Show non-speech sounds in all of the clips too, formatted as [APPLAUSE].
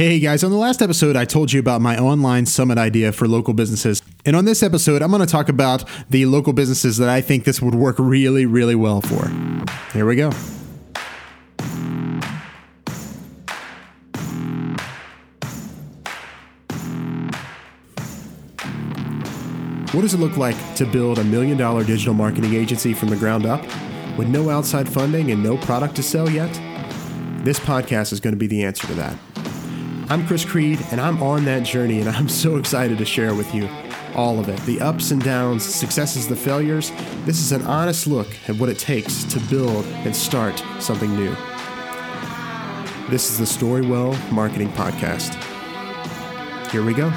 Hey guys, on the last episode, I told you about my online summit idea for local businesses. And on this episode, I'm going to talk about the local businesses that I think this would work really, really well for. Here we go. What does it look like to build a million dollar digital marketing agency from the ground up with no outside funding and no product to sell yet? This podcast is going to be the answer to that. I'm Chris Creed, and I'm on that journey, and I'm so excited to share with you all of it the ups and downs, successes, the failures. This is an honest look at what it takes to build and start something new. This is the Storywell Marketing Podcast. Here we go.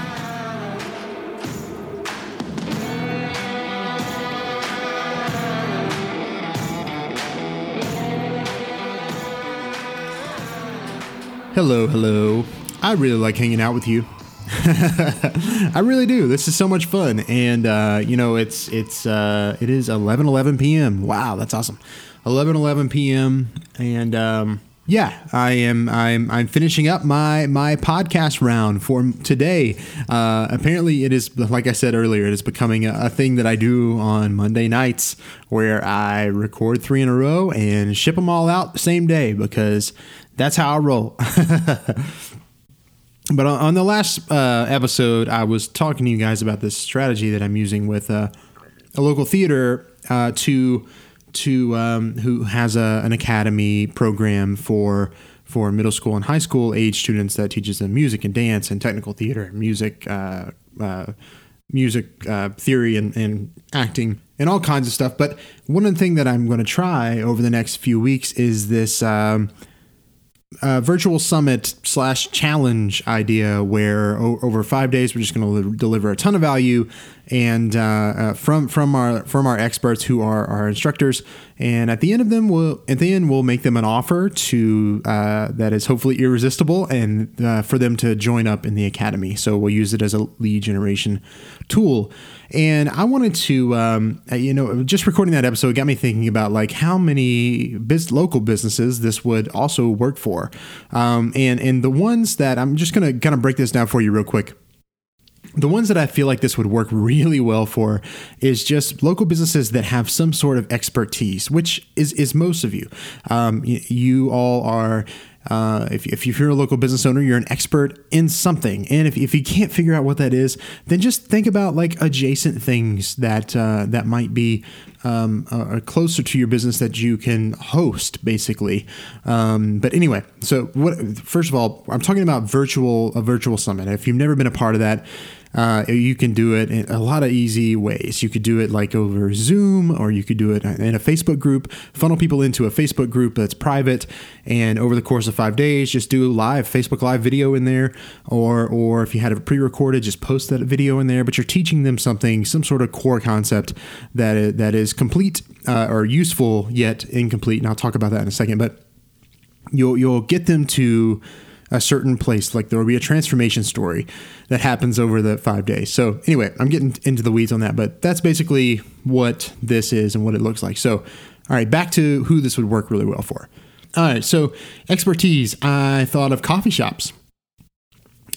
Hello, hello. I really like hanging out with you. [LAUGHS] I really do. This is so much fun, and uh, you know, it's it's uh, it is 11 11 p.m. Wow, that's awesome. 11 11 p.m. and um, yeah, I am I'm I'm finishing up my my podcast round for today. Uh, apparently, it is like I said earlier, it is becoming a, a thing that I do on Monday nights, where I record three in a row and ship them all out the same day because that's how I roll. [LAUGHS] but on, the last uh, episode, I was talking to you guys about this strategy that I'm using with uh, a local theater uh, to to um, who has a, an academy program for for middle school and high school age students that teaches them music and dance and technical theater, music, uh, uh, music uh, theory and, and acting and all kinds of stuff. But one of the things that I'm going to try over the next few weeks is this. Um, uh, virtual summit slash challenge idea where o- over five days we're just going to deliver a ton of value and uh, uh, from from our from our experts who are our instructors. And at the end of them we'll at the end we'll make them an offer to uh, that is hopefully irresistible and uh, for them to join up in the academy. So we'll use it as a lead generation tool and I wanted to, um, uh, you know, just recording that episode got me thinking about like how many biz- local businesses this would also work for, um, and and the ones that I'm just gonna kind of break this down for you real quick. The ones that I feel like this would work really well for is just local businesses that have some sort of expertise, which is is most of you. Um, you, you all are uh, if, if you're a local business owner, you're an expert in something. And if, if you can't figure out what that is, then just think about like adjacent things that uh, that might be um, closer to your business that you can host, basically. Um, but anyway, so what? First of all, I'm talking about virtual a virtual summit. If you've never been a part of that, uh, you can do it in a lot of easy ways. You could do it like over Zoom, or you could do it in a Facebook group, funnel people into a Facebook group that's private, and over the course of five days, just do live Facebook Live video in there, or or if you had it pre-recorded, just post that video in there. But you're teaching them something, some sort of core concept that is, that is complete uh, or useful yet incomplete. And I'll talk about that in a second. But you'll you'll get them to a certain place. Like there will be a transformation story that happens over the five days. So, anyway, I'm getting into the weeds on that, but that's basically what this is and what it looks like. So, all right, back to who this would work really well for. All right, so expertise. I thought of coffee shops.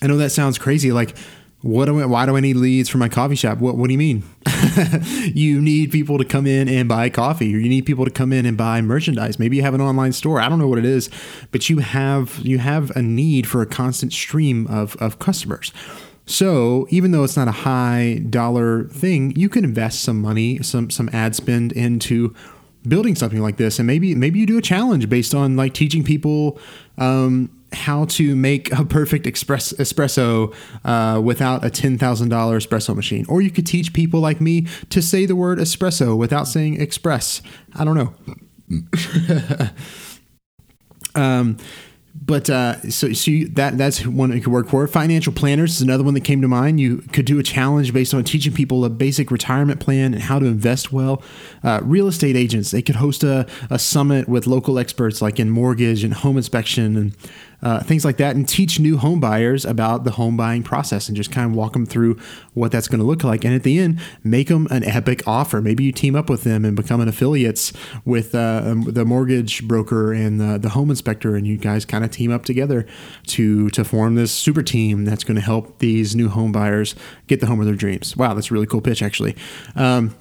I know that sounds crazy. Like, what do I, why do I need leads for my coffee shop? What, what do you mean? [LAUGHS] you need people to come in and buy coffee, or you need people to come in and buy merchandise. Maybe you have an online store. I don't know what it is, but you have you have a need for a constant stream of, of customers. So even though it's not a high dollar thing, you can invest some money, some some ad spend into building something like this, and maybe maybe you do a challenge based on like teaching people um, how to make a perfect express espresso uh, without a ten thousand dollar espresso machine, or you could teach people like me to say the word espresso without saying express. I don't know. [LAUGHS] um, but uh, so, so you, that that's one that could work for. Financial planners is another one that came to mind. You could do a challenge based on teaching people a basic retirement plan and how to invest well. Uh, real estate agents they could host a, a summit with local experts like in mortgage and home inspection and uh, things like that, and teach new home buyers about the home buying process and just kind of walk them through what that's going to look like. And at the end, make them an epic offer. Maybe you team up with them and become an affiliates with uh, um, the mortgage broker and the, the home inspector, and you guys kind of team up together to to form this super team that's going to help these new home buyers get the home of their dreams. Wow, that's a really cool pitch, actually. Um,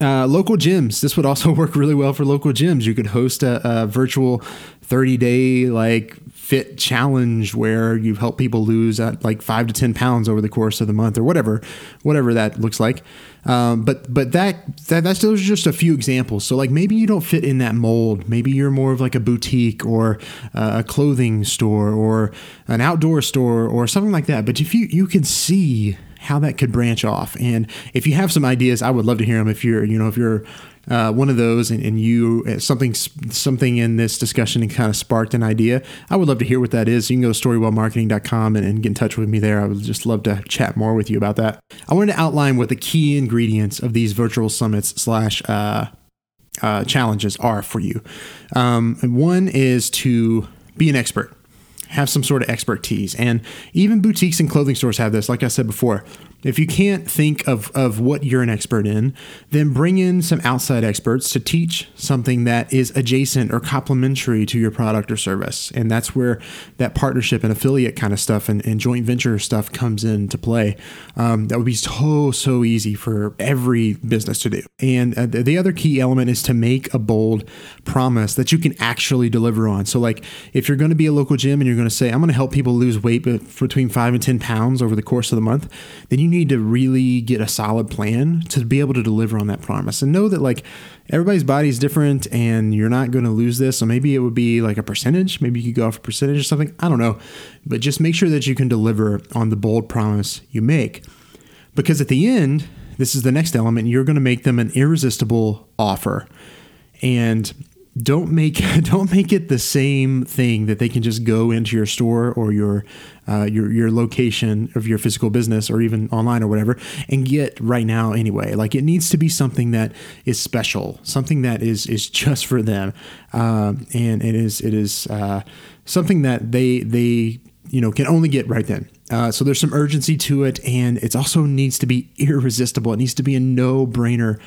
uh, local gyms. This would also [LAUGHS] work really well for local gyms. You could host a, a virtual 30 day like fit challenge where you help people lose at like five to 10 pounds over the course of the month or whatever, whatever that looks like. Um, but but that, that that's those are just a few examples. So like maybe you don't fit in that mold. Maybe you're more of like a boutique or uh, a clothing store or an outdoor store or something like that. But if you you can see how that could branch off. And if you have some ideas, I would love to hear them. If you're, you know, if you're uh, one of those and, and you uh, something something in this discussion and kind of sparked an idea, I would love to hear what that is. You can go to storywellmarketing.com and, and get in touch with me there. I would just love to chat more with you about that. I wanted to outline what the key ingredients of these virtual summits slash uh, uh, challenges are for you. Um, one is to be an expert have some sort of expertise. And even boutiques and clothing stores have this. Like I said before, if you can't think of, of what you're an expert in, then bring in some outside experts to teach something that is adjacent or complementary to your product or service. And that's where that partnership and affiliate kind of stuff and, and joint venture stuff comes into play. Um, that would be so, so easy for every business to do. And uh, the other key element is to make a bold promise that you can actually deliver on. So, like, if you're going to be a local gym and you're going to say, I'm going to help people lose weight between five and 10 pounds over the course of the month, then you need to really get a solid plan to be able to deliver on that promise and know that like everybody's body is different and you're not going to lose this. So maybe it would be like a percentage. Maybe you could go off a percentage or something. I don't know. But just make sure that you can deliver on the bold promise you make. Because at the end, this is the next element, you're going to make them an irresistible offer. And don't make [LAUGHS] don't make it the same thing that they can just go into your store or your uh, your your location of your physical business or even online or whatever and get right now anyway. Like it needs to be something that is special, something that is is just for them, um, and it is it is uh, something that they they you know can only get right then. Uh, so there's some urgency to it, and it also needs to be [LAUGHS] irresistible. It needs to be a no brainer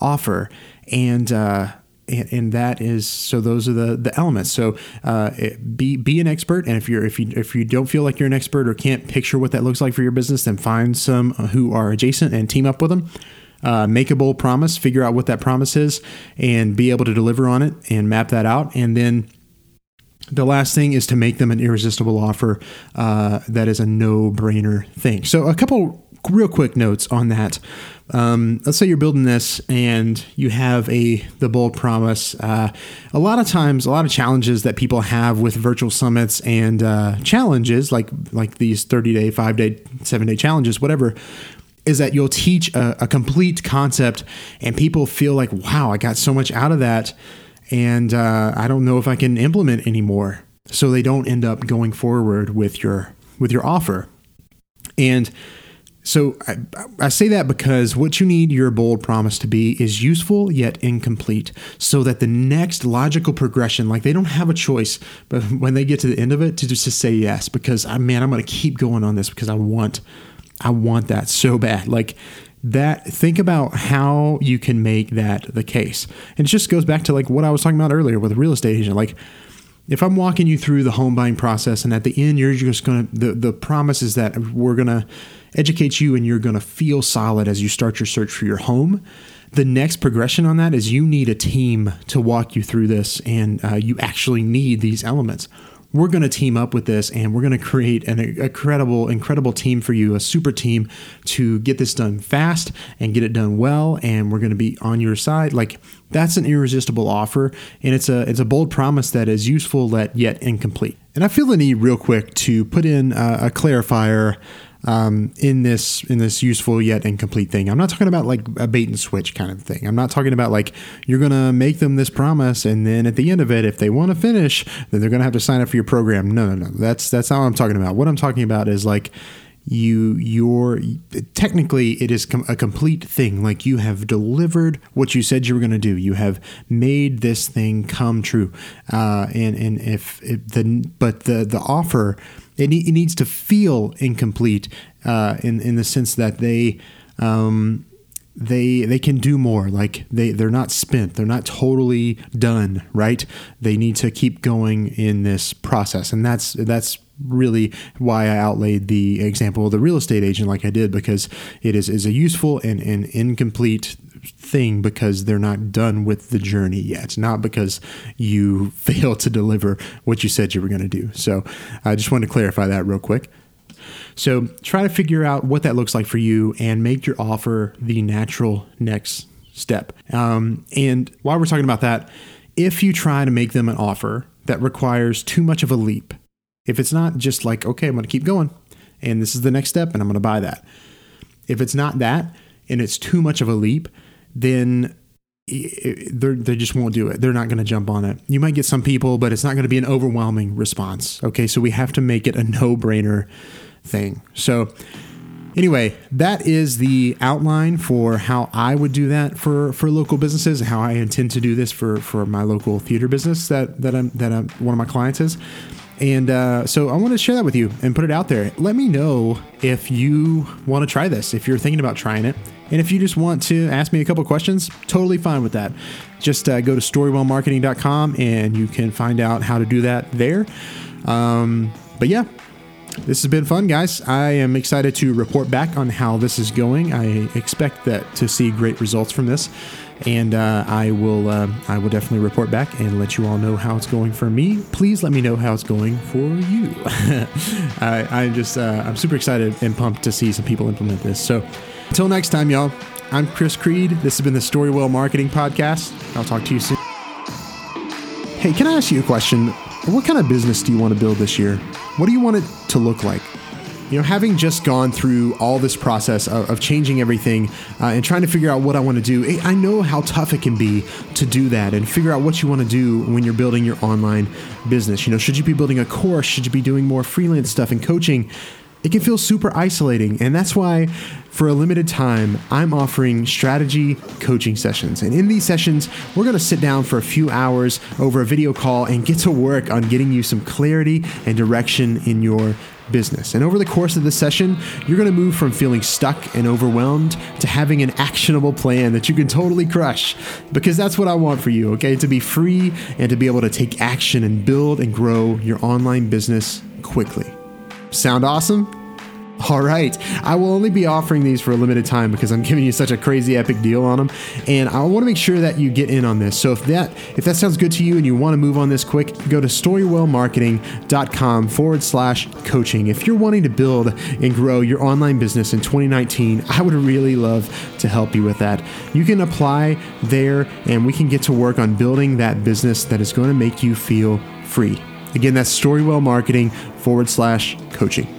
offer, and uh, and, that is so those are the the elements. So uh, be be an expert and if you're if you if you don't feel like you're an expert or can't picture what that looks like for your business then find some who are adjacent and team up with them. Uh, make a bold promise figure out what that promise is and be able to deliver on it and map that out. And then the last thing is to make them an irresistible offer uh, that is a no-brainer thing. So a couple real quick notes on that. Um, let's say you're building this and you have a the bold promise. Uh, a lot of times, a lot of challenges that people have with virtual summits and uh, challenges like like these 30 day, five day, seven day challenges, whatever, is that you'll teach a, a complete concept and people feel like, wow, I got so much out of that, and uh, I don't know if I can implement anymore. So they don't end up going forward with your with your offer, and so I, I, say that because what you need your bold promise to be is useful yet incomplete, so that the next logical progression, like they don't have a choice, but when they get to the end of it, to just to say yes, because I man, I'm going to keep going on this because I want, I want that so bad. Like that. Think about how you can make that the case, and it just goes back to like what I was talking about earlier with a real estate agent, like if I'm walking you through the home buying process and at the end you're just going to the the promise is that we're going to educate you and you're going to feel solid as you start your search for your home. The next progression on that is you need a team to walk you through this and uh, you actually need these elements we're going to team up with this and we're going to create an incredible, incredible team for you, a super team to get this done fast and get it done well. And we're going to be on your side. Like that's an irresistible offer. And it's a, it's a bold promise that is useful, yet incomplete. And I feel the need real quick to put in a, a clarifier um, in this in this useful yet incomplete thing. I'm not talking about like a bait and switch kind of thing. I'm not talking about like you're gonna make them this promise and then at the end of it, if they want to finish, then they're gonna have to sign up for your program. No, no, no. That's that's not what I'm talking about. What I'm talking about is like you you're technically it is com- a complete thing like you have delivered what you said you were going to do you have made this thing come true uh, and and if, if the but the the offer it, it needs to feel incomplete uh, in in the sense that they um, they they can do more. Like they they're not spent. They're not totally done right? They need to keep going in this process. And that's that's really why I outlaid the example of the real estate agent like I did because it is is a useful and, and incomplete thing because they're not done with the journey yet, not because you [LAUGHS] failed to deliver what you said you were going to do. So I just wanted to clarify that real quick. So try to figure out what that looks like for you and make your offer the natural next step. Um, and while we're talking about that, if you try to make them an offer that requires too much of a leap, if it's not just like, okay, I'm going to keep going and this is the next step and I'm going to buy that. If it's not that and it's too much of a leap, then they just won't do it. They're not going to jump on it. You might get some people, but it's not going to be an overwhelming response. Okay, so we have to make it a no brainer thing. So, anyway, that is the outline for how I would do that for for local businesses. How I intend to do this for for my local theater business that that I'm that I'm, one of my clients is. And uh, so I want to share that with you and put it out there. Let me know if you want to try this, if you're thinking about trying it. And if you just want to ask me a couple questions, totally fine with that. Just uh, go to storywellmarketing.com and you can find out how to do that there. Um, but yeah, this has been fun, guys. I am excited to report back on how this is going. I expect that to see great results from this, and uh, I will uh, I will definitely report back and let you all know how it's going for me. Please let me know how it's going for you. [LAUGHS] I, am just uh, I'm super excited and pumped to see some people implement this. So until next time, y'all. I'm Chris Creed. This has been the Storywell Marketing Podcast. I'll talk to you soon. Hey, can I ask you a question? What kind of business do you want to build this year? What do you want it to look like? You know, having just gone through all this process of, of changing everything uh, and trying to figure out what I want to do, I know how tough it can be to do that and figure out what you want to do when you're building your online business. You know, should you be building a course? Should you be doing more freelance stuff and coaching? It can feel super isolating. And that's why, for a limited time, I'm offering strategy coaching sessions. And in these sessions, we're to sit down for a few hours over a video call and get to work on getting you some clarity and direction in your business. And over the course of the session, you're going to move from feeling stuck and overwhelmed to having an actionable plan that you can totally crush. Because that's what I want for you, okay? To be free and to be able to take action and build and grow your online business quickly. Sound awesome? All right. I will only be offering these for a limited time because I'm [LAUGHS] giving you such a crazy epic deal on them. And I want to make sure that you get in on this. So if that if that sounds good to you and you want to move on this quick, go to storywellmarketing.com forward slash coaching. If you're wanting to build and grow your online business in 2019, I would really love to help you with that. You can apply there and we can get to work on building that business that is going to make you feel free. Again, that's Storywell Marketing forward slash coaching.